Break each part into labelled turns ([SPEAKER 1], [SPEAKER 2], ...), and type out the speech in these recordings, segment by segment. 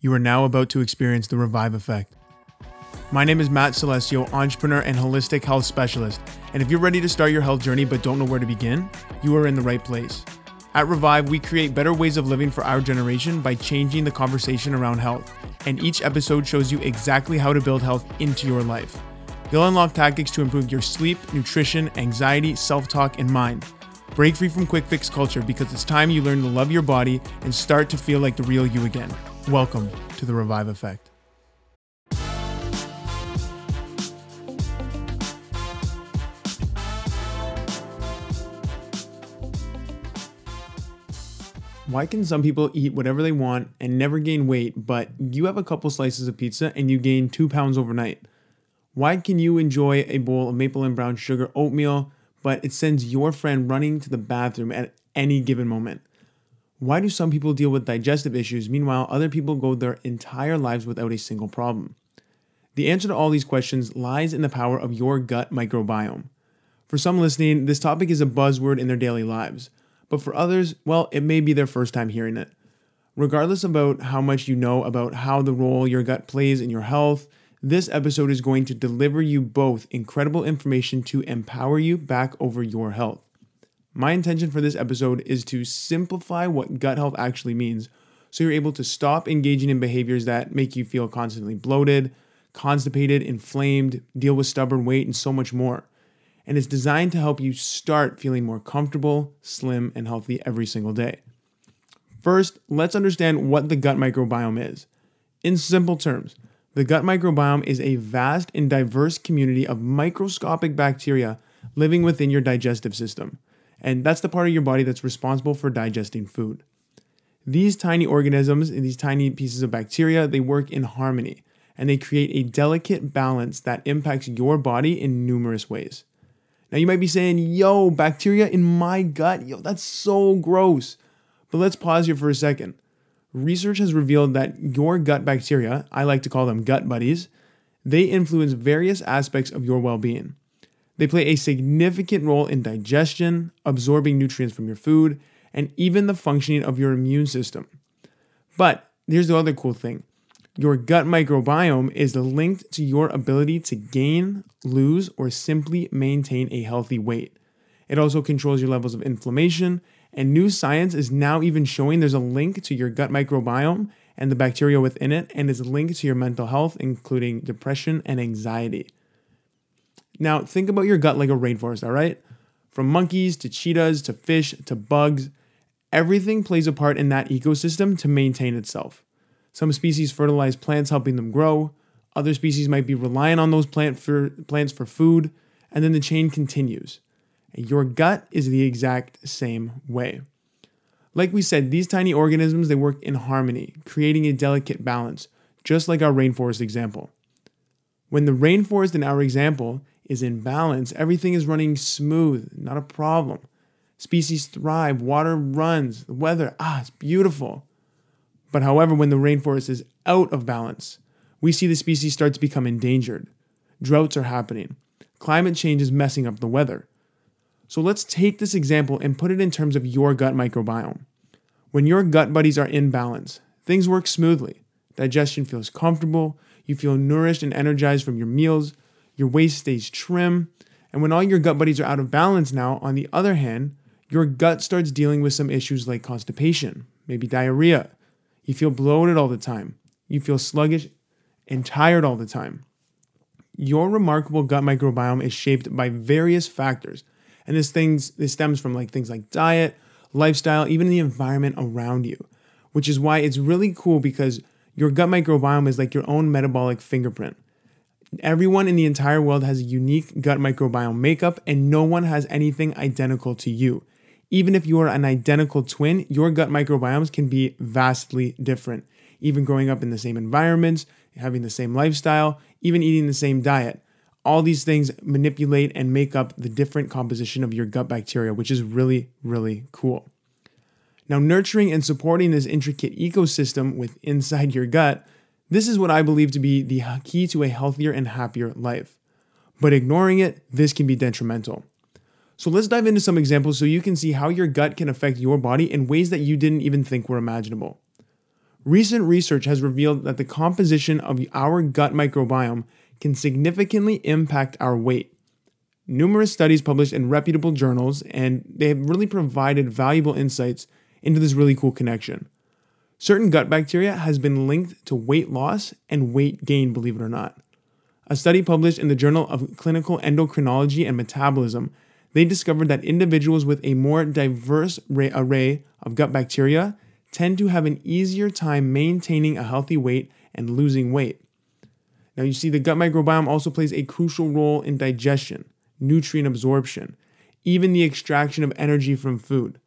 [SPEAKER 1] You are now about to experience the Revive Effect. My name is Matt Celestio, entrepreneur and holistic health specialist. And if you're ready to start your health journey but don't know where to begin, you are in the right place. At Revive, we create better ways of living for our generation by changing the conversation around health. And each episode shows you exactly how to build health into your life. You'll unlock tactics to improve your sleep, nutrition, anxiety, self talk, and mind. Break free from quick fix culture because it's time you learn to love your body and start to feel like the real you again. Welcome to the Revive Effect. Why can some people eat whatever they want and never gain weight, but you have a couple slices of pizza and you gain two pounds overnight? Why can you enjoy a bowl of maple and brown sugar oatmeal, but it sends your friend running to the bathroom at any given moment? Why do some people deal with digestive issues, meanwhile, other people go their entire lives without a single problem? The answer to all these questions lies in the power of your gut microbiome. For some listening, this topic is a buzzword in their daily lives, but for others, well, it may be their first time hearing it. Regardless about how much you know about how the role your gut plays in your health, this episode is going to deliver you both incredible information to empower you back over your health. My intention for this episode is to simplify what gut health actually means so you're able to stop engaging in behaviors that make you feel constantly bloated, constipated, inflamed, deal with stubborn weight, and so much more. And it's designed to help you start feeling more comfortable, slim, and healthy every single day. First, let's understand what the gut microbiome is. In simple terms, the gut microbiome is a vast and diverse community of microscopic bacteria living within your digestive system. And that's the part of your body that's responsible for digesting food. These tiny organisms and these tiny pieces of bacteria, they work in harmony and they create a delicate balance that impacts your body in numerous ways. Now you might be saying, "Yo, bacteria in my gut? Yo, that's so gross." But let's pause here for a second research has revealed that your gut bacteria, I like to call them gut buddies, they influence various aspects of your well being. They play a significant role in digestion, absorbing nutrients from your food, and even the functioning of your immune system. But here's the other cool thing your gut microbiome is linked to your ability to gain, lose, or simply maintain a healthy weight. It also controls your levels of inflammation and new science is now even showing there's a link to your gut microbiome and the bacteria within it, and is linked to your mental health, including depression and anxiety. Now, think about your gut like a rainforest, all right? From monkeys to cheetahs to fish to bugs, everything plays a part in that ecosystem to maintain itself. Some species fertilize plants, helping them grow. Other species might be relying on those plant for, plants for food, and then the chain continues. Your gut is the exact same way. Like we said, these tiny organisms they work in harmony, creating a delicate balance, just like our rainforest example. When the rainforest in our example is in balance, everything is running smooth, not a problem. Species thrive, water runs, the weather, ah, it's beautiful. But however, when the rainforest is out of balance, we see the species start to become endangered. Droughts are happening. Climate change is messing up the weather. So let's take this example and put it in terms of your gut microbiome. When your gut buddies are in balance, things work smoothly. Digestion feels comfortable, you feel nourished and energized from your meals, your waist stays trim, and when all your gut buddies are out of balance now, on the other hand, your gut starts dealing with some issues like constipation, maybe diarrhea. You feel bloated all the time. You feel sluggish and tired all the time. Your remarkable gut microbiome is shaped by various factors and this things this stems from like things like diet, lifestyle, even the environment around you, which is why it's really cool because your gut microbiome is like your own metabolic fingerprint. Everyone in the entire world has a unique gut microbiome makeup, and no one has anything identical to you. Even if you are an identical twin, your gut microbiomes can be vastly different. Even growing up in the same environments, having the same lifestyle, even eating the same diet all these things manipulate and make up the different composition of your gut bacteria, which is really, really cool. Now, nurturing and supporting this intricate ecosystem with inside your gut, this is what I believe to be the key to a healthier and happier life. But ignoring it, this can be detrimental. So let's dive into some examples so you can see how your gut can affect your body in ways that you didn't even think were imaginable. Recent research has revealed that the composition of our gut microbiome can significantly impact our weight. Numerous studies published in reputable journals, and they have really provided valuable insights into this really cool connection. Certain gut bacteria has been linked to weight loss and weight gain, believe it or not. A study published in the Journal of Clinical Endocrinology and Metabolism, they discovered that individuals with a more diverse array of gut bacteria tend to have an easier time maintaining a healthy weight and losing weight. Now, you see, the gut microbiome also plays a crucial role in digestion, nutrient absorption, even the extraction of energy from food.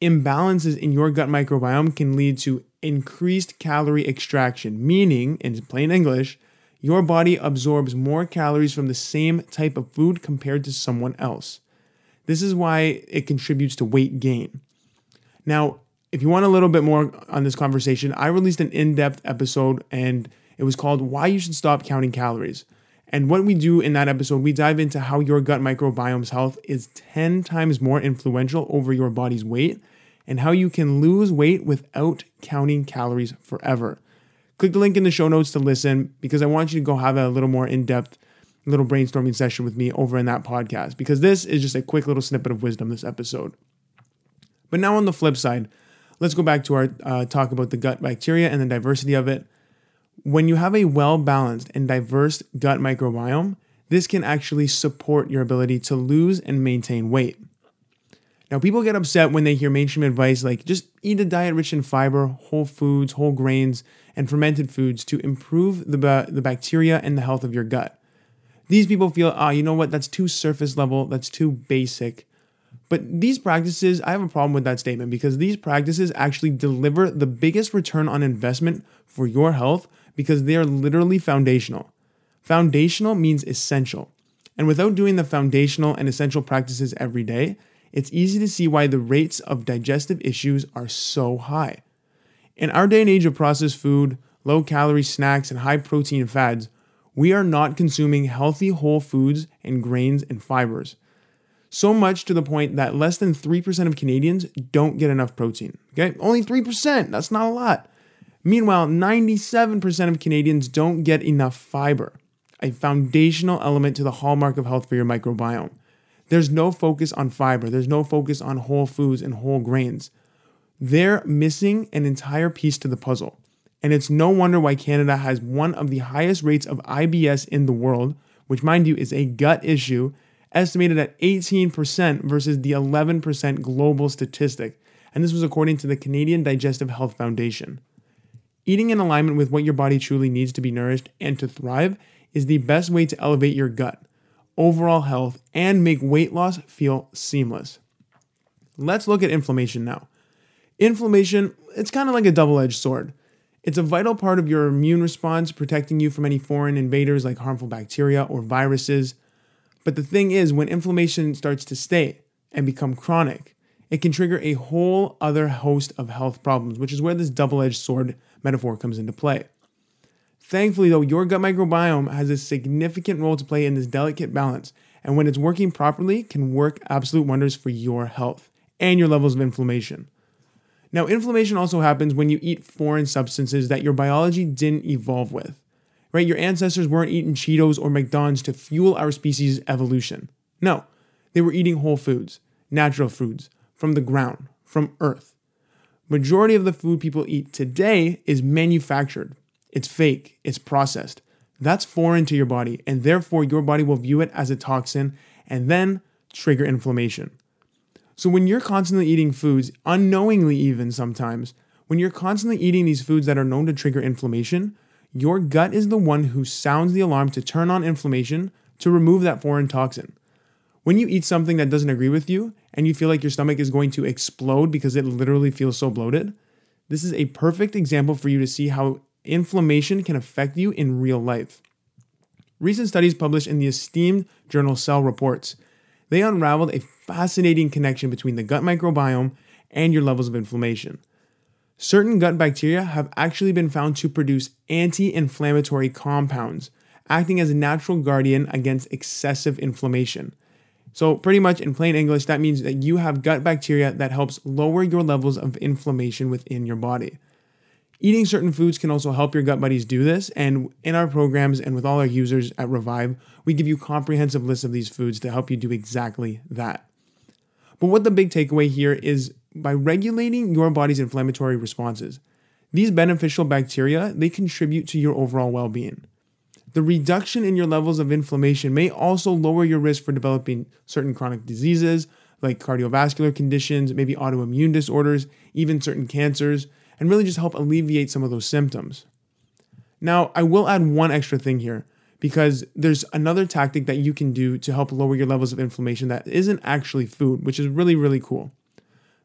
[SPEAKER 1] Imbalances in your gut microbiome can lead to increased calorie extraction, meaning, in plain English, your body absorbs more calories from the same type of food compared to someone else. This is why it contributes to weight gain. Now, if you want a little bit more on this conversation, I released an in depth episode and it was called Why You Should Stop Counting Calories. And what we do in that episode, we dive into how your gut microbiome's health is 10 times more influential over your body's weight and how you can lose weight without counting calories forever. Click the link in the show notes to listen because I want you to go have a little more in depth little brainstorming session with me over in that podcast because this is just a quick little snippet of wisdom this episode. But now on the flip side, let's go back to our uh, talk about the gut bacteria and the diversity of it. When you have a well balanced and diverse gut microbiome, this can actually support your ability to lose and maintain weight. Now, people get upset when they hear mainstream advice like just eat a diet rich in fiber, whole foods, whole grains, and fermented foods to improve the, ba- the bacteria and the health of your gut. These people feel, ah, you know what, that's too surface level, that's too basic. But these practices, I have a problem with that statement because these practices actually deliver the biggest return on investment for your health because they are literally foundational. Foundational means essential. And without doing the foundational and essential practices every day, it's easy to see why the rates of digestive issues are so high. In our day and age of processed food, low calorie snacks, and high protein fads, we are not consuming healthy whole foods and grains and fibers. So much to the point that less than 3% of Canadians don't get enough protein. Okay? Only 3%. That's not a lot. Meanwhile, 97% of Canadians don't get enough fiber, a foundational element to the hallmark of health for your microbiome. There's no focus on fiber, there's no focus on whole foods and whole grains. They're missing an entire piece to the puzzle. And it's no wonder why Canada has one of the highest rates of IBS in the world, which, mind you, is a gut issue estimated at 18% versus the 11% global statistic. And this was according to the Canadian Digestive Health Foundation. Eating in alignment with what your body truly needs to be nourished and to thrive is the best way to elevate your gut, overall health, and make weight loss feel seamless. Let's look at inflammation now. Inflammation, it's kind of like a double edged sword. It's a vital part of your immune response, protecting you from any foreign invaders like harmful bacteria or viruses. But the thing is, when inflammation starts to stay and become chronic, it can trigger a whole other host of health problems, which is where this double edged sword metaphor comes into play. Thankfully, though, your gut microbiome has a significant role to play in this delicate balance, and when it's working properly, can work absolute wonders for your health and your levels of inflammation. Now, inflammation also happens when you eat foreign substances that your biology didn't evolve with right? Your ancestors weren't eating Cheetos or McDonald's to fuel our species' evolution. No, they were eating whole foods, natural foods, from the ground, from earth. Majority of the food people eat today is manufactured. It's fake, it's processed. That's foreign to your body, and therefore your body will view it as a toxin and then trigger inflammation. So when you're constantly eating foods, unknowingly even sometimes, when you're constantly eating these foods that are known to trigger inflammation, your gut is the one who sounds the alarm to turn on inflammation to remove that foreign toxin. When you eat something that doesn't agree with you and you feel like your stomach is going to explode because it literally feels so bloated, this is a perfect example for you to see how inflammation can affect you in real life. Recent studies published in the esteemed journal Cell Reports, they unraveled a fascinating connection between the gut microbiome and your levels of inflammation. Certain gut bacteria have actually been found to produce anti inflammatory compounds, acting as a natural guardian against excessive inflammation. So, pretty much in plain English, that means that you have gut bacteria that helps lower your levels of inflammation within your body. Eating certain foods can also help your gut buddies do this. And in our programs and with all our users at Revive, we give you comprehensive lists of these foods to help you do exactly that. But what the big takeaway here is by regulating your body's inflammatory responses, these beneficial bacteria, they contribute to your overall well-being. The reduction in your levels of inflammation may also lower your risk for developing certain chronic diseases like cardiovascular conditions, maybe autoimmune disorders, even certain cancers, and really just help alleviate some of those symptoms. Now, I will add one extra thing here because there's another tactic that you can do to help lower your levels of inflammation that isn't actually food, which is really, really cool.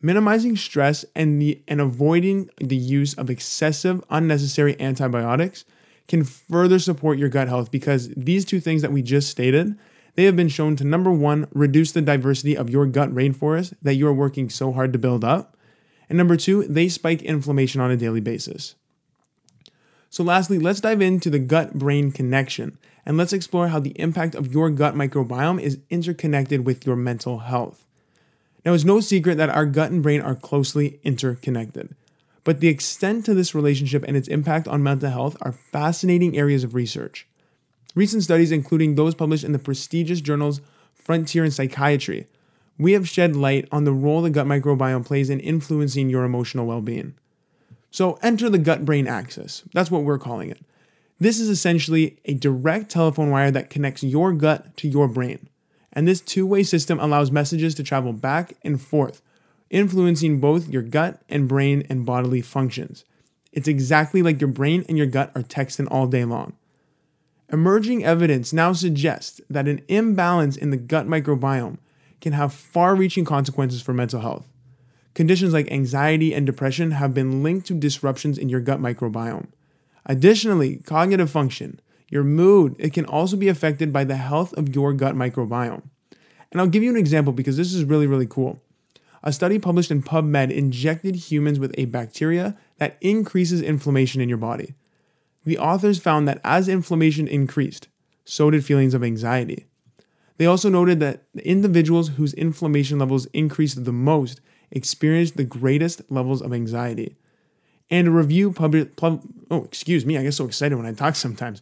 [SPEAKER 1] Minimizing stress and the and avoiding the use of excessive unnecessary antibiotics can further support your gut health because these two things that we just stated, they have been shown to number 1 reduce the diversity of your gut rainforest that you are working so hard to build up, and number 2, they spike inflammation on a daily basis. So lastly, let's dive into the gut brain connection and let's explore how the impact of your gut microbiome is interconnected with your mental health. Now, it's no secret that our gut and brain are closely interconnected, but the extent to this relationship and its impact on mental health are fascinating areas of research. Recent studies, including those published in the prestigious journals Frontier in Psychiatry, we have shed light on the role the gut microbiome plays in influencing your emotional well being. So, enter the gut brain axis. That's what we're calling it. This is essentially a direct telephone wire that connects your gut to your brain and this two way system allows messages to travel back and forth, influencing both your gut and brain and bodily functions. It's exactly like your brain and your gut are texting all day long. Emerging evidence now suggests that an imbalance in the gut microbiome can have far reaching consequences for mental health. Conditions like anxiety and depression have been linked to disruptions in your gut microbiome. Additionally, cognitive function, your mood, it can also be affected by the health of your gut microbiome. And I'll give you an example because this is really, really cool. A study published in PubMed injected humans with a bacteria that increases inflammation in your body. The authors found that as inflammation increased, so did feelings of anxiety. They also noted that the individuals whose inflammation levels increased the most experienced the greatest levels of anxiety. And a review published, pub, oh, excuse me, I get so excited when I talk sometimes.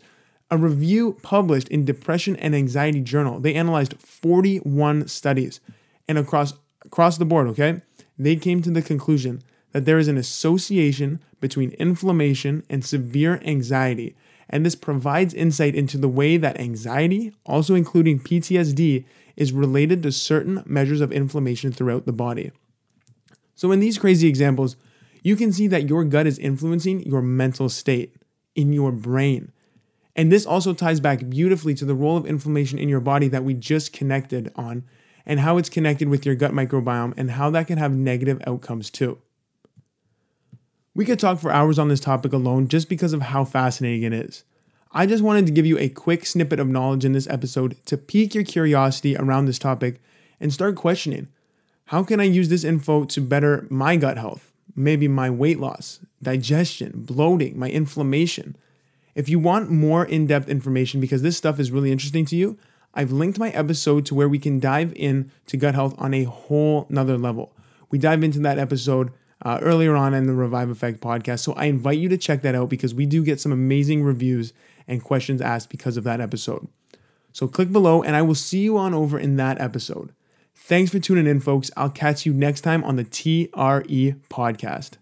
[SPEAKER 1] A review published in Depression and Anxiety Journal, they analyzed 41 studies and across across the board, okay? They came to the conclusion that there is an association between inflammation and severe anxiety, and this provides insight into the way that anxiety, also including PTSD, is related to certain measures of inflammation throughout the body. So, in these crazy examples, you can see that your gut is influencing your mental state in your brain. And this also ties back beautifully to the role of inflammation in your body that we just connected on and how it's connected with your gut microbiome and how that can have negative outcomes too. We could talk for hours on this topic alone just because of how fascinating it is. I just wanted to give you a quick snippet of knowledge in this episode to pique your curiosity around this topic and start questioning how can I use this info to better my gut health, maybe my weight loss, digestion, bloating, my inflammation? If you want more in depth information, because this stuff is really interesting to you, I've linked my episode to where we can dive in to gut health on a whole nother level. We dive into that episode uh, earlier on in the Revive Effect podcast. So I invite you to check that out because we do get some amazing reviews and questions asked because of that episode. So click below and I will see you on over in that episode. Thanks for tuning in, folks. I'll catch you next time on the TRE podcast.